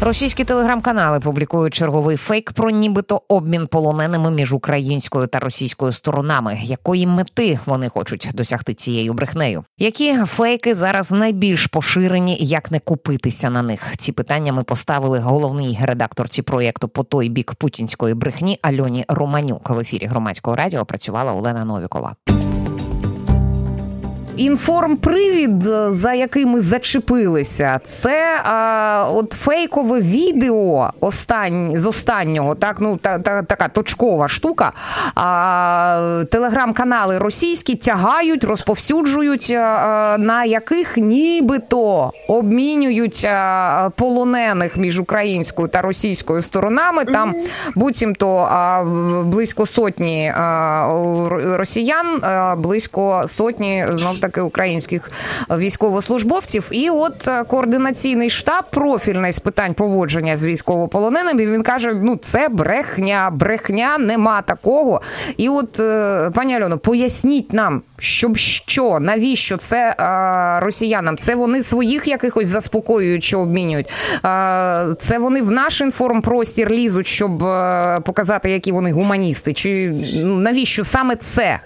Російські телеграм-канали публікують черговий фейк про нібито обмін полоненими між українською та російською сторонами. Якої мети вони хочуть досягти цією брехнею? Які фейки зараз найбільш поширені, як не купитися на них? Ці питання ми поставили головний редакторці проєкту по той бік путінської брехні Альоні Романюк. В ефірі громадського радіо працювала Олена Новікова інформпривід, за який ми зачепилися, це а, от фейкове відео остань, з останнього, так ну та, та така точкова штука. А, Телеграм-канали російські тягають, розповсюджують, а, на яких нібито обмінюють а, полонених між українською та російською сторонами. Там буцімто близько сотні росіян, близько сотні знов таки таки українських військовослужбовців. І от е, координаційний штаб профільний з питань поводження з військовополоненими. Він каже: ну це брехня, брехня, нема такого. І от е, пані Альоно, поясніть нам, щоб що, навіщо це росіянам? Це вони своїх якихось заспокоюють, що обмінюють. Це вони в наш інформпростір лізуть, щоб показати, які вони гуманісти. Чи ну, навіщо саме це?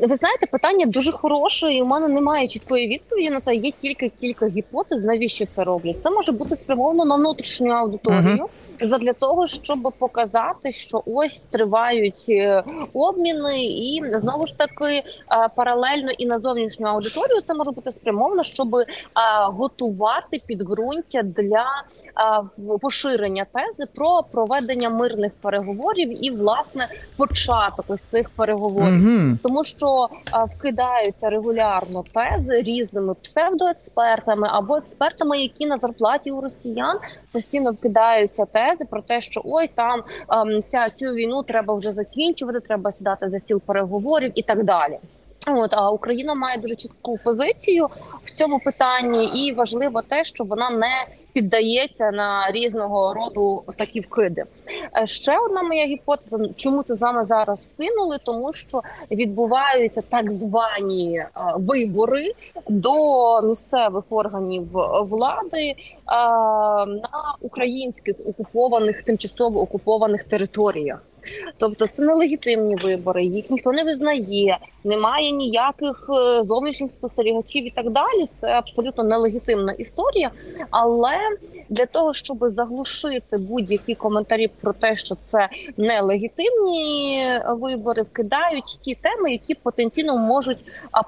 Ви знаєте, питання дуже хороше, і у мене немає чіткої відповіді на це. Є тільки кілька гіпотез, навіщо це роблять. Це може бути спрямовано на внутрішню аудиторію uh-huh. задля того, щоб показати, що ось тривають е, обміни, і знову ж таки е, паралельно і на зовнішню аудиторію це може бути спрямовано, щоб е, готувати підґрунтя для поширення тези про проведення мирних переговорів і власне початок ось цих переговорів. Uh-huh тому що а, вкидаються регулярно тези різними псевдоекспертами або експертами, які на зарплаті у росіян постійно вкидаються тези про те, що ой, там а, ця цю війну треба вже закінчувати, треба сідати за стіл переговорів і так далі. От а Україна має дуже чітку позицію в цьому питанні, і важливо те, що вона не піддається на різного роду такі вкиди. Е, ще одна моя гіпотеза, чому це саме зараз вкинули, тому що відбуваються так звані е, вибори до місцевих органів влади е, на українських окупованих тимчасово окупованих територіях. Тобто це нелегітимні вибори, їх ніхто не визнає, немає ніяких зовнішніх спостерігачів і так далі. Це абсолютно нелегітимна історія. Але для того, щоб заглушити будь-які коментарі про те, що це нелегітимні вибори, вкидають ті теми, які потенційно можуть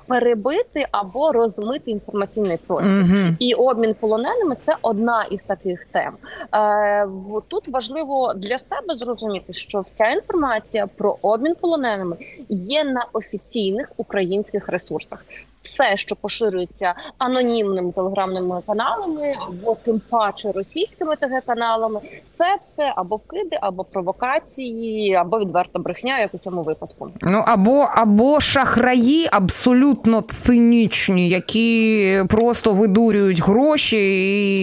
перебити або розмити інформаційний простір. Uh-huh. І обмін полоненими це одна із таких тем. Е, Тут важливо для себе зрозуміти, що вся інформація про обмін полоненими є на офіційних українських ресурсах все, що поширюється анонімними телеграмними каналами, або тим паче російськими ТГ-каналами, це все або вкиди, або провокації, або відверта брехня, як у цьому випадку. Ну або або шахраї абсолютно цинічні, які просто видурюють гроші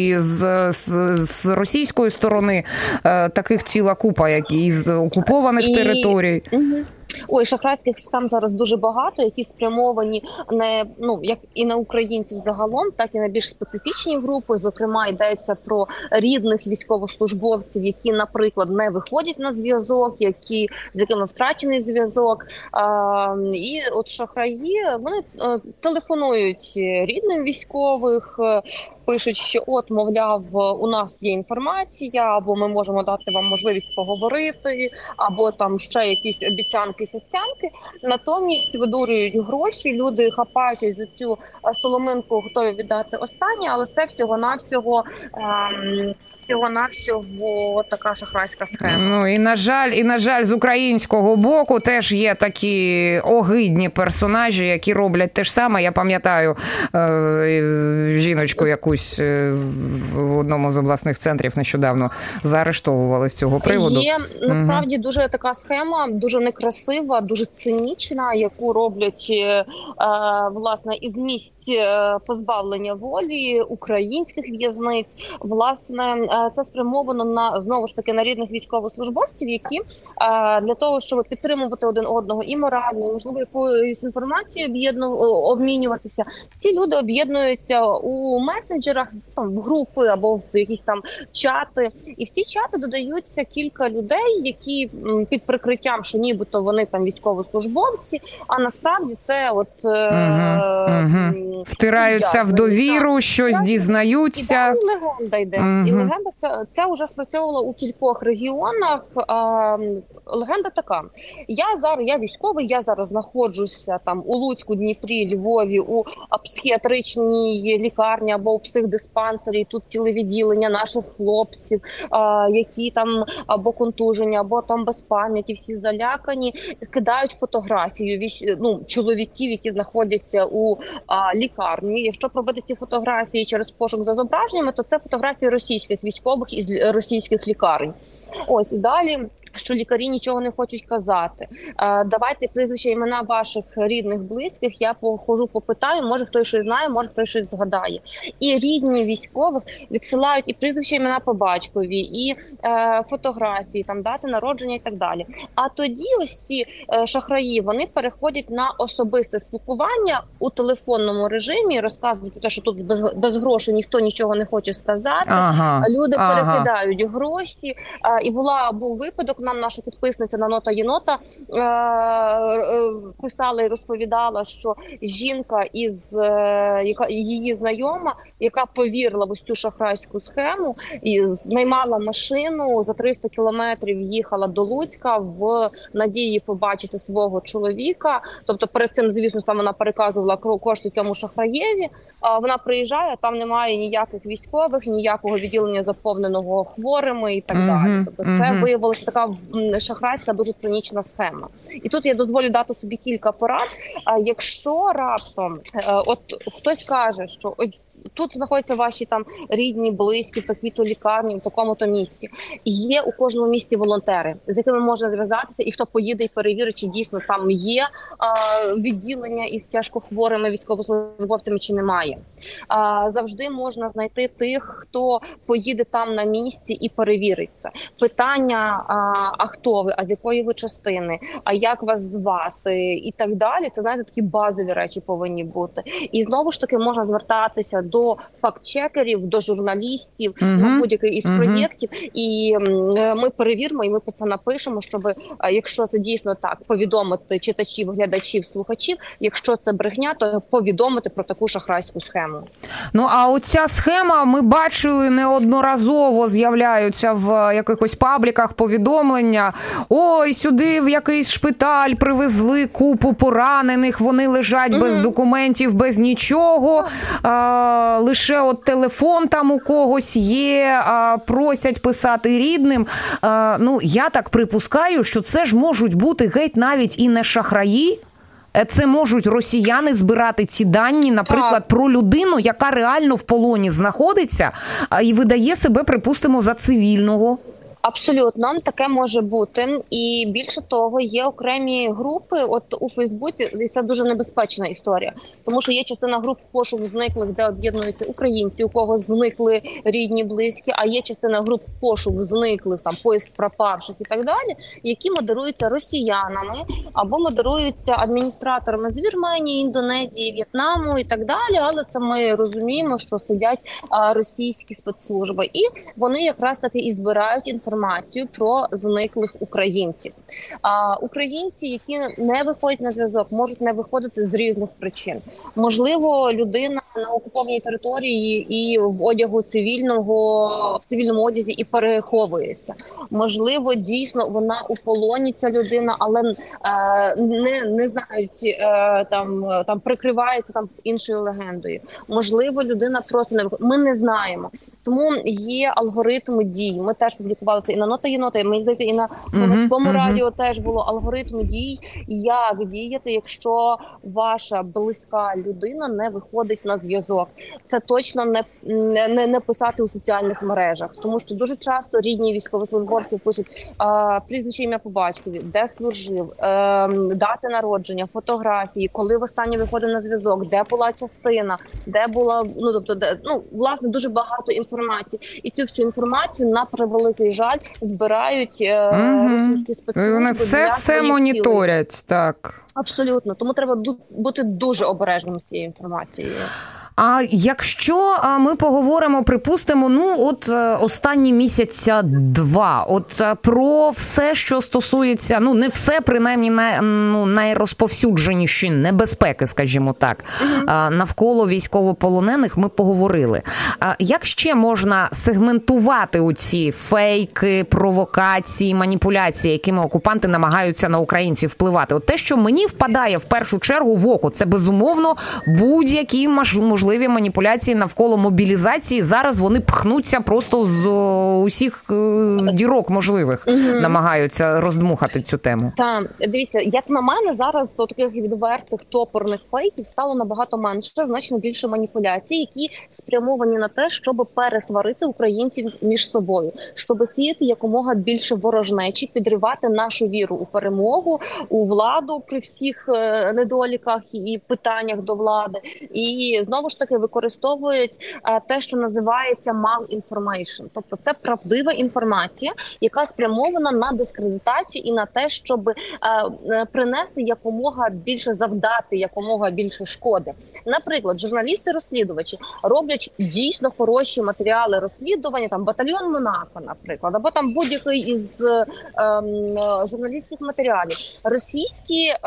і з, з, з російської сторони е, таких ціла купа, як і з окупованих і... територій. Угу. Ой, шахрайських схем зараз дуже багато, які спрямовані не ну як і на українців загалом, так і на більш специфічні групи. Зокрема, йдеться про рідних військовослужбовців, які, наприклад, не виходять на зв'язок, які з якими втрачений зв'язок. І от шахраї вони е, телефонують рідним військових. Пишуть, що от, мовляв, у нас є інформація, або ми можемо дати вам можливість поговорити, або там ще якісь обіцянки цяцянки. Натомість видурюють гроші. Люди хапаючись за цю е, соломинку, готові віддати останнє, але це всього навсього ем, всього навсього така шахрайська схема. Ну і на жаль, і на жаль, з українського боку теж є такі огидні персонажі, які роблять те ж саме. Я пам'ятаю е, жіночку якусь е, в одному з обласних центрів нещодавно заарештовували з цього приводу. Є насправді угу. дуже така схема, дуже некрасива, дуже цинічна, яку роблять е, власне із місць позбавлення волі українських в'язниць, власне Це спрямовано на знову ж таки на рідних військовослужбовців, які е, для того, щоб підтримувати один одного і морально, і, можливо, якоюсь інформацією об'єдну обмінюватися. Ці люди об'єднуються у месенджерах, там в групи або в якісь там чати, і в ці чати додаються кілька людей, які під прикриттям, що нібито вони там військовослужбовці, а насправді це от е, Мгм, мгм. Втираються в довіру, щось дізнаються. і далі легенда йде. Мгм. І легенда це, це вже спрацьовувало у кількох регіонах. А, легенда така: я зараз я військовий, я зараз знаходжуся там у Луцьку, Дніпрі, Львові, у психіатричній лікарні або у психдиспансері. Тут ціле відділення наших хлопців, а, які там або контужені, або там без пам'яті, всі залякані, кидають фотографію вісь- ну, чоловіків, які знаходяться у а, лікарні. Якщо пробити ці фотографії через пошук за зображеннями, то це фотографії російських військових із російських лікарень. Ось далі. Що лікарі нічого не хочуть казати. Е, давайте прізвища імена ваших рідних, близьких. Я похожу, попитаю. Може хтось щось знає, може хтось щось згадає. І рідні військових відсилають і прізвища імена по батькові, і е, фотографії, там дати народження і так далі. А тоді ось ці е, шахраї вони переходять на особисте спілкування у телефонному режимі, розказують про те, що тут без, без грошей ніхто нічого не хоче сказати. Ага. Люди ага. перекидають гроші. Е, і була був випадок. Нам наша підписниця на нота єнота е, е, писала і розповідала, що жінка із е, яка її знайома, яка повірила в ось цю шахрайську схему, і наймала машину за 300 кілометрів. Їхала до Луцька в надії побачити свого чоловіка. Тобто, перед цим, звісно, там вона переказувала кошти цьому шахраєві. А вона приїжджає, там немає ніяких військових, ніякого відділення заповненого хворими і так Мгм, далі. Тобто, це мгм. виявилася така шахрайська, дуже цинічна схема. І тут я дозволю дати собі кілька порад. А якщо раптом, е, от хтось каже, що ось. Тут знаходяться ваші там рідні, близькі в такій-то лікарні, в такому-то місті. І є у кожному місті волонтери, з якими можна зв'язатися, і хто поїде і перевірить, чи дійсно там є а, відділення із тяжкохворими військовослужбовцями, чи немає. А, завжди можна знайти тих, хто поїде там на місці і перевірить це. Питання: а, а хто ви, а з якої ви частини, а як вас звати, і так далі. Це знаєте, такі базові речі повинні бути. І знову ж таки можна звертатися до фактчекерів, до журналістів Мгм. на будь-який із Мгм. проєктів, і е, ми перевіримо, і ми про це напишемо, щоб е, якщо це дійсно так, повідомити читачів, глядачів, слухачів. Якщо це брехня, то повідомити про таку шахрайську схему. Ну а оця схема ми бачили неодноразово з'являються в якихось пабліках повідомлення. Ой, сюди в якийсь шпиталь привезли купу поранених. Вони лежать без документів, без нічого. Лише от телефон там у когось є, а, просять писати рідним. А, ну я так припускаю, що це ж можуть бути геть навіть і не шахраї. Е, Це можуть росіяни збирати ці дані, наприклад, Так. про людину, яка реально в полоні знаходиться і видає себе, припустимо, за цивільного. Абсолютно таке може бути, і більше того, є окремі групи. От у Фейсбуці і це дуже небезпечна історія, тому що є частина груп пошук зниклих, де об'єднуються українці, у кого зникли рідні, близькі. А є частина груп пошук зниклих, там поиск пропавших і так далі, які модеруються росіянами або модеруються адміністраторами з Вірменії, Індонезії, В'єтнаму і так далі. Але це ми розуміємо, що сидять російські спецслужби, і вони якраз таки і збирають інформацію про зниклих українців. А українці, які не виходять на зв'язок, можуть не виходити з різних причин. Можливо, людина на окупованій території і в одягу цивільного в цивільному одязі і переховується. Можливо, дійсно вона у полоні ця людина, але е, не, не знають е, там, там прикривається там іншою легендою. Можливо, людина просто не виходить. Ми не знаємо. Тому є алгоритми дій. Ми теж публікували це і на нота єнота, і мені здається, і на громадському мгм. радіо теж було алгоритми дій, як діяти, якщо ваша близька людина не виходить на зв'язок. Це точно не, не, не, не писати у соціальних мережах, тому що дуже часто рідні військовослужбовців пишуть а, прізвище ім'я по батькові, де служив, е, дати народження, фотографії, коли востаннє виходив на зв'язок, де була частина, де була ну тобто, де ну власне дуже багато інформації інформації, і цю всю інформацію на превеликий жаль збирають е, Мгм. російські спецслужби. Вони все все моніторять, так. Абсолютно, тому треба бути дуже обережним з цією інформацією. А якщо ми поговоримо, припустимо, ну от е, останні місяця два, от е, про все, що стосується, ну не все, принаймні най, ну, найрозповсюдженіші небезпеки, скажімо так, а, навколо військовополонених, ми поговорили. А як ще можна сегментувати у ці фейки, провокації, маніпуляції, якими окупанти намагаються на українців впливати? От те, що мені впадає в першу чергу в око, це безумовно будь-які маш- можливі маніпуляції навколо мобілізації. Зараз вони пхнуться просто з о, усіх е, дірок можливих, намагаються роздмухати цю тему. Та дивіться, як на мене, зараз таких відвертих топорних фейків стало набагато менше, значно більше маніпуляцій, які спрямовані на те, щоб пересварити українців між собою, щоб сіяти якомога більше ворожнечі, підривати нашу віру у перемогу, у владу при всіх е, недоліках і питаннях до влади, і знову ж таки використовують е, те, що називається malinformation. тобто це правдива інформація, яка спрямована на дискредитацію і на те, щоб е, е, принести якомога більше завдати якомога більше шкоди. Наприклад, журналісти-розслідувачі роблять дійсно хороші матеріали розслідування, там батальйон Монако, наприклад, або там будь-який із е, ем, е, журналістських матеріалів. Російські е,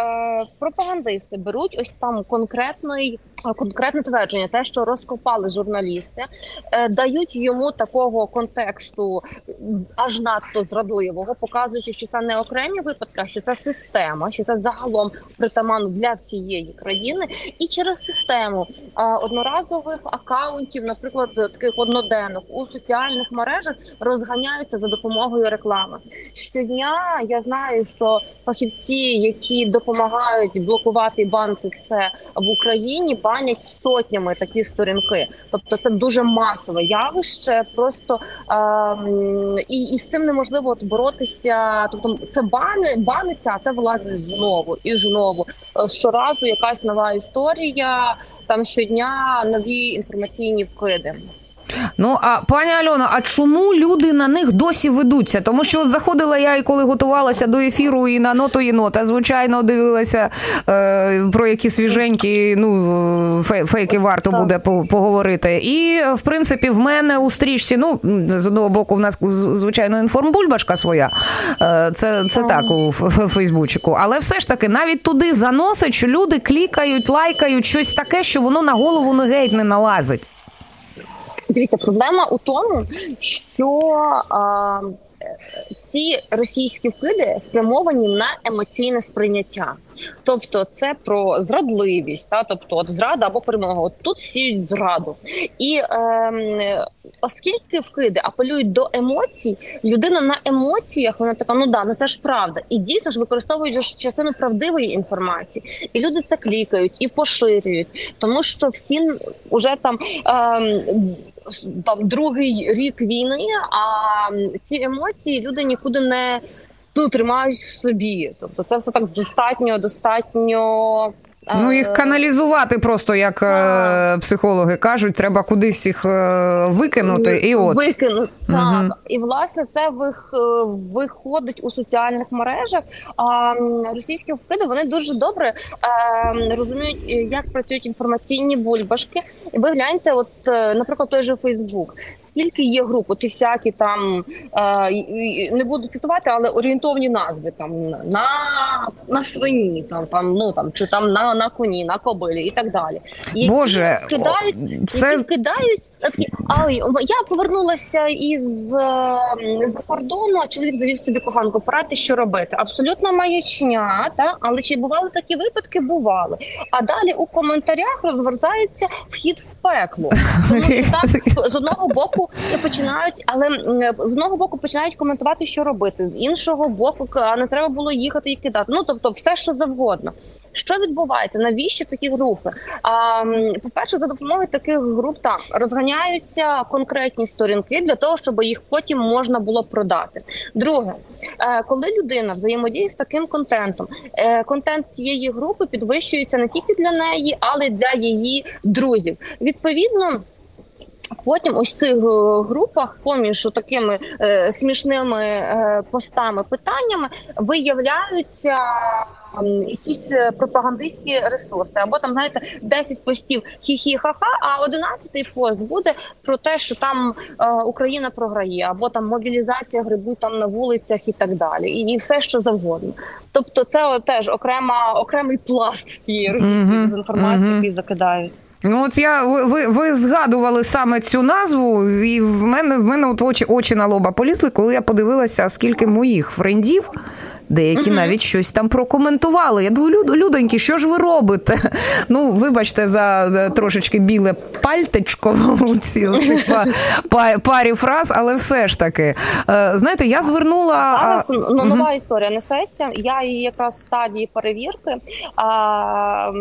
пропагандисти беруть ось там конкретний. Конкретне твердження, те, що розкопали журналісти, е, дають йому такого контексту аж надто зрадливого, показуючи, що це не окремі випадки, а що це система, що це загалом притаманно для всієї країни, і через систему е, одноразових акаунтів, наприклад, таких одноденних у соціальних мережах розганяються за допомогою реклами. Щодня я знаю, що фахівці, які допомагають блокувати банки, це в Україні банять сотнями такі сторінки. Тобто це дуже масове явище, просто е, і, і з цим неможливо от боротися. Тобто, це бани, баниться, а це влазить знову і знову. Е, Щоразу якась нова історія, там щодня нові інформаційні вкиди. Ну а пані Альона, а чому люди на них досі ведуться? Тому що от заходила я і коли готувалася до ефіру, і на ноту і нота, звичайно, дивилася е, про які свіженькі ну фейки варто буде поговорити. І в принципі, в мене у стрічці, ну з одного боку, в нас звичайно інформбульбашка своя. Е, це це Так. у Фейсбучику. Але все ж таки навіть туди заносить, що люди клікають, лайкають щось таке, що воно на голову не геть не налазить. Дивіться, проблема у тому, що а, ці російські вкиди спрямовані на емоційне сприйняття. Тобто це про зрадливість, та тобто от зрада або перемога. От тут сіють зраду. І ем, оскільки вкиди апелюють до емоцій, людина на емоціях вона така, ну да, ну це ж правда. І дійсно ж використовують частину правдивої інформації. І люди це клікають і поширюють, тому що всі вже там. Ем, там другий рік війни, а ці емоції люди нікуди не ну, тримають в собі. Тобто це все так достатньо, достатньо. Ну, їх е, каналізувати просто, як е, Так. психологи кажуть, треба кудись їх е, викинути. І от викинути. Так. І власне це виходить у соціальних мережах. А російські вкиди вони дуже добре е, розуміють, як працюють інформаційні бульбашки. І ви гляньте, от, наприклад, той же Фейсбук. Скільки є груп, оці всякі там е, не буду цитувати, але орієнтовні назви там на, на свині, там, там, ну там чи там на, на коні, на кобилі і так далі. І Боже, кидають це які кидають. Такі, ай, я повернулася із е, з кордону. а Чоловік завів собі коханку. Порадьте, що робити. Абсолютно маячня, та але чи бували такі випадки? Бували. А далі у коментарях розверзається вхід в пекло. Тому що там з одного боку починають, але з одного боку починають коментувати, що робити, з іншого боку, а не треба було їхати і кидати. Ну тобто, все що завгодно. Що відбувається? Навіщо такі групи? А, по-перше, за допомогою таких груп там розганяються конкретні сторінки для того, щоб їх потім можна було продати. Друге, е, коли людина взаємодіє з таким контентом, е, контент цієї групи підвищується не тільки для неї, але й для її друзів. Відповідно. Потім в цих групах, поміж такими е, смішними е, постами, питаннями виявляються якісь е, пропагандистські ресурси, або там знаєте 10 постів хі-хі-ха-ха, а 11-й пост буде про те, що там е, Україна програє, або там мобілізація грибу там на вулицях і так далі, і, і все що завгодно. Тобто, це теж окрема окремий пласт цієї російської дезінформації, який закидають. Ну от я ви ви згадували саме цю назву, і в мене в мене от очі очі на лоба полізли, коли я подивилася, скільки моїх френдів Деякі угу. навіть щось там прокоментували. Я думаю, людоньки, що ж ви робите? Ну, вибачте, за трошечки біле пальтечко у цих парі фраз, але все ж таки. Е, знаєте, я звернула. Зараз ну, нова угу. історія несеться. Я її якраз в стадії перевірки а,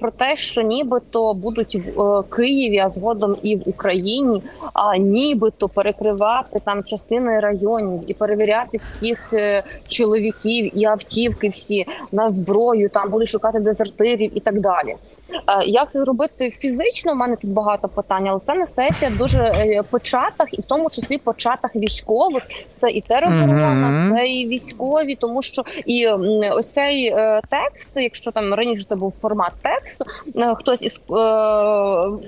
про те, що нібито будуть в е, Києві, а згодом і в Україні, а нібито перекривати там частини районів і перевіряти всіх е, чоловіків чоловіків і автівки всі на зброю, там будуть шукати дезертирів і так далі. Е, як це зробити фізично? У мене тут багато питань, але це несеться дуже е, початок, і в тому числі початок військових. Це і тероборона, це і військові, тому що і ось цей е, текст, якщо там раніше це був формат тексту, хтось із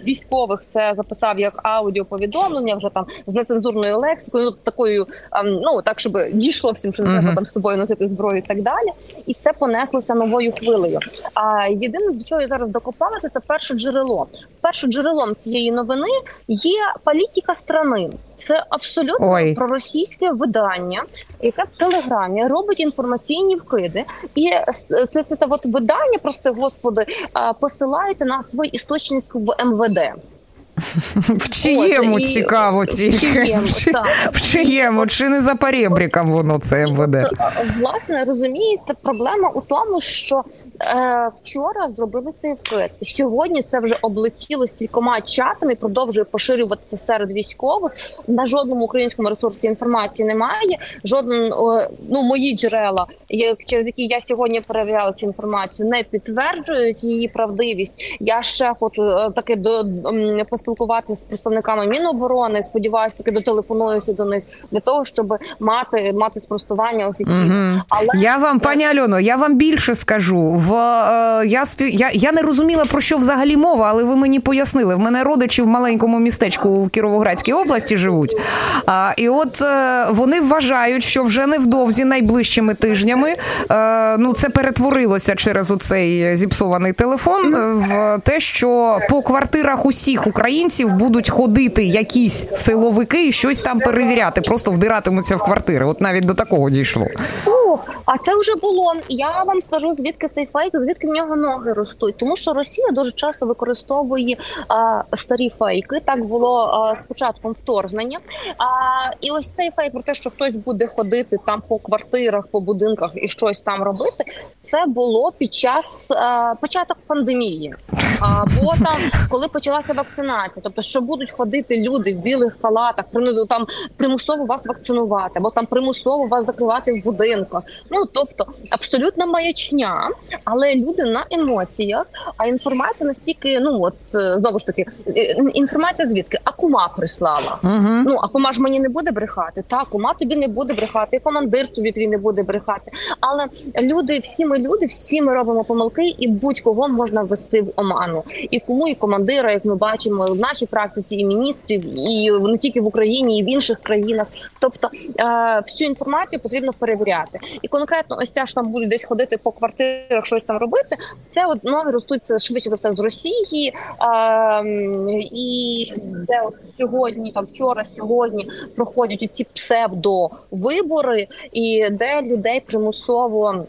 військових це записав як аудіоповідомлення, вже там з нецензурною лексикою, ну такою, ем, ну так щоб дійшло всім, що не треба там з собою носити зброю і так далі, і це понеслося новою хвилею. А єдине до чого я зараз докопалася, це перше джерело. Першим джерелом цієї новини є політика страни. Це абсолютно Ой. проросійське видання, яке в телеграмі робить інформаційні вкиди, і це, це, це от видання, прости господи, посилається на свій істочник в МВД. В чиєму От, цікаво тільки в чиєму, чи не за перебріком воно це МВД? Е, власне розумієте, проблема у тому, що е, вчора зробили цей вкид. Сьогодні це вже облетіло стількома чатами, продовжує поширюватися серед військових. На жодному українському ресурсі інформації немає. Жоден ну мої джерела, через які я сьогодні перевіряла цю інформацію, не підтверджують її правдивість. Я ще хочу е, таки до поспілкуватися з представниками міноборони. Сподіваюся, таки дотелефонуюся до них для того, щоб мати мати спростування офіційно. Угу. Але я вам, пані Альоно, я вам більше скажу. В е, я спів я, я не розуміла про що взагалі мова, але ви мені пояснили. В мене родичі в маленькому містечку в Кіровоградській області живуть. А і от е, вони вважають, що вже невдовзі найближчими тижнями е, ну це перетворилося через оцей зіпсований телефон в те, що по квартирах усіх українців українців будуть ходити якісь силовики і щось там перевіряти, просто вдиратимуться в квартири. От навіть до такого дійшло. О, а це вже було. Я вам скажу, звідки цей фейк, звідки в нього ноги ростуть. Тому що Росія дуже часто використовує а, старі фейки. Так було а, з початком вторгнення. А, І ось цей фейк про те, що хтось буде ходити там по квартирах, по будинках і щось там робити. Це було під час а, початок пандемії, або там коли почалася вакцинація тобто, що будуть ходити люди в білих халатах, там примусово вас вакцинувати, або там примусово вас закривати в будинках. Ну тобто абсолютна маячня, але люди на емоціях. А інформація настільки, ну от е, знову ж таки, е, інформація звідки а кума прислала. uh Ну а кума ж мені не буде брехати. Так, кума тобі не буде брехати, і командир тобі твій не буде брехати. Але люди, всі ми люди, всі ми робимо помилки, і будь-кого можна ввести в оману. І кому, і командира, як ми бачимо, в нашій практиці і міністрів, і не тільки в Україні, і в інших країнах. Тобто е, всю інформацію потрібно перевіряти. І конкретно, ось ця ж там будуть десь ходити по квартирах, щось там робити. Це от ноги ростуть швидше за все з Росії. Е, і де от сьогодні, там вчора, сьогодні проходять ці псевдовибори, і де людей примусово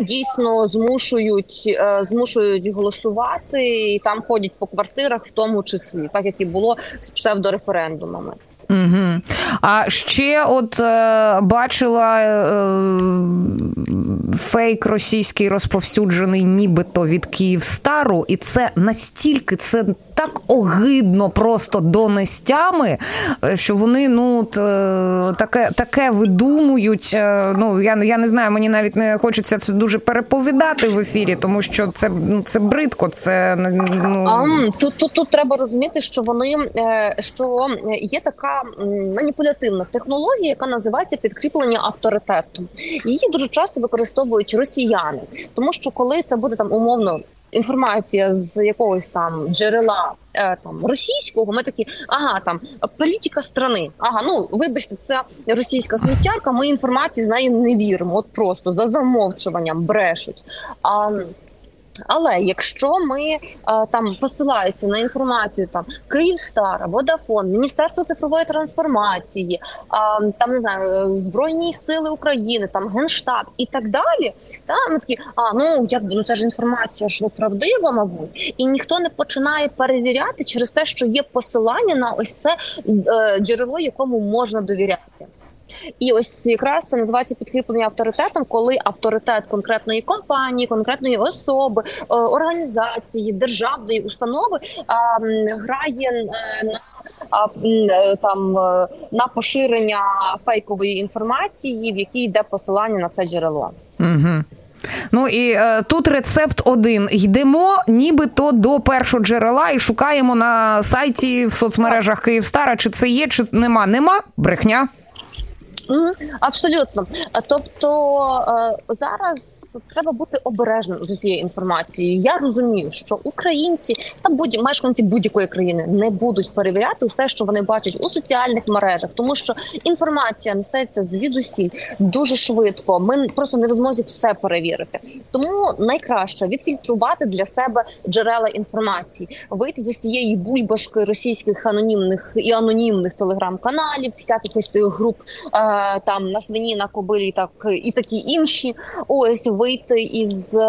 дійсно змушують е, змушують голосувати, і там ходять по квартирах, в тому числі, так як і було з псевдореферендумами. Угу. А ще от е, бачила е, фейк російський розповсюджений, нібито від Київстару, і це настільки це так огидно просто донестями, е, що вони ну е, таке таке видумують. Е, ну я я не знаю, мені навіть не хочеться це дуже переповідати в ефірі, тому що це ну це бридко. Це ну а, тут, тут тут треба розуміти, що вони що є така маніпулятивна технологія, яка називається підкріплення авторитету. Її дуже часто використовують росіяни, тому що коли це буде там умовно інформація з якогось там джерела е, там російського, ми такі, ага, там політика страни. Ага, ну вибачте, це російська сміттярка. Ми інформації з нею не віримо. От просто за замовчуванням брешуть. А але якщо ми а, там посилаються на інформацію, там Київстар, Водафон, Міністерство цифрової трансформації, там не знаю, Збройні Сили України, там Генштаб і так далі, та ми такі, а ну якби ну це ж інформація ж ну, правдива, мабуть, і ніхто не починає перевіряти через те, що є посилання на ось це е, джерело, якому можна довіряти. І ось якраз це називається підкріплення авторитетом, коли авторитет конкретної компанії, конкретної особи, е, організації, державної установи грає е, на е, там на поширення фейкової інформації, в якій йде посилання на це джерело. Угу. Ну і е, тут рецепт один: йдемо, нібито до першого джерела і шукаємо на сайті в соцмережах Київстара, чи це є, чи нема. Нема брехня. Абсолютно, тобто е, зараз треба бути обережним з усією інформацією. Я розумію, що українці та будь мешканці будь-якої країни не будуть перевіряти все, що вони бачать у соціальних мережах, тому що інформація несеться звідусіль дуже швидко. Ми просто не в змозі все перевірити. Тому найкраще відфільтрувати для себе джерела інформації, вийти з усієї бульбашки російських анонімних і анонімних телеграм-каналів, всяких груп. Е, там на свині, на кобилі, так і такі інші. Ось вийти із е,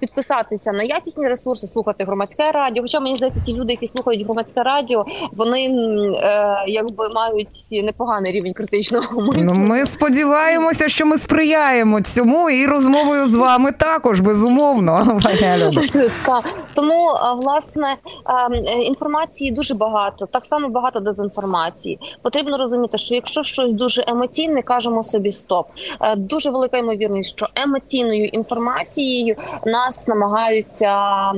підписатися на якісні ресурси, слухати громадське радіо. Хоча мені здається, ті люди, які слухають громадське радіо, вони е, якби мають непоганий рівень критичного мислення. Ну, Ми сподіваємося, що ми сприяємо цьому і розмовою з вами також безумовно. Тому власне інформації дуже багато, так само багато дезінформації. Потрібно розуміти, що якщо щось дуже дуже емоційний, кажемо собі стоп. Е, дуже велика ймовірність, що емоційною інформацією нас намагаються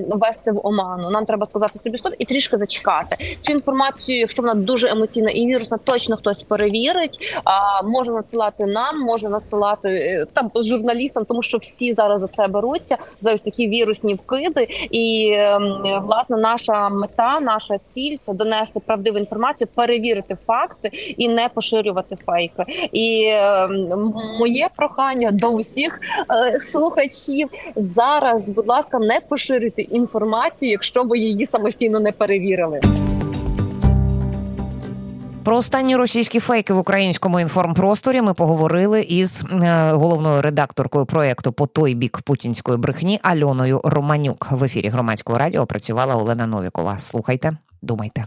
ввести в оману. Нам треба сказати собі стоп і трішки зачекати цю інформацію. Якщо вона дуже емоційна і вірусна, точно хтось перевірить. А може надсилати нам, може надсилати е, там журналістам, тому що всі зараз за це беруться за ось такі вірусні вкиди. І ем, власне наша мета, наша ціль це донести правдиву інформацію, перевірити факти і не поширювати фейк лайки. І е, моє прохання до усіх е, слухачів зараз, будь ласка, не поширюйте інформацію, якщо ви її самостійно не перевірили. Про останні російські фейки в українському інформпросторі ми поговорили із е, головною редакторкою проєкту по той бік путінської брехні Альоною Романюк. В ефірі громадського радіо працювала Олена Новікова. Слухайте, думайте.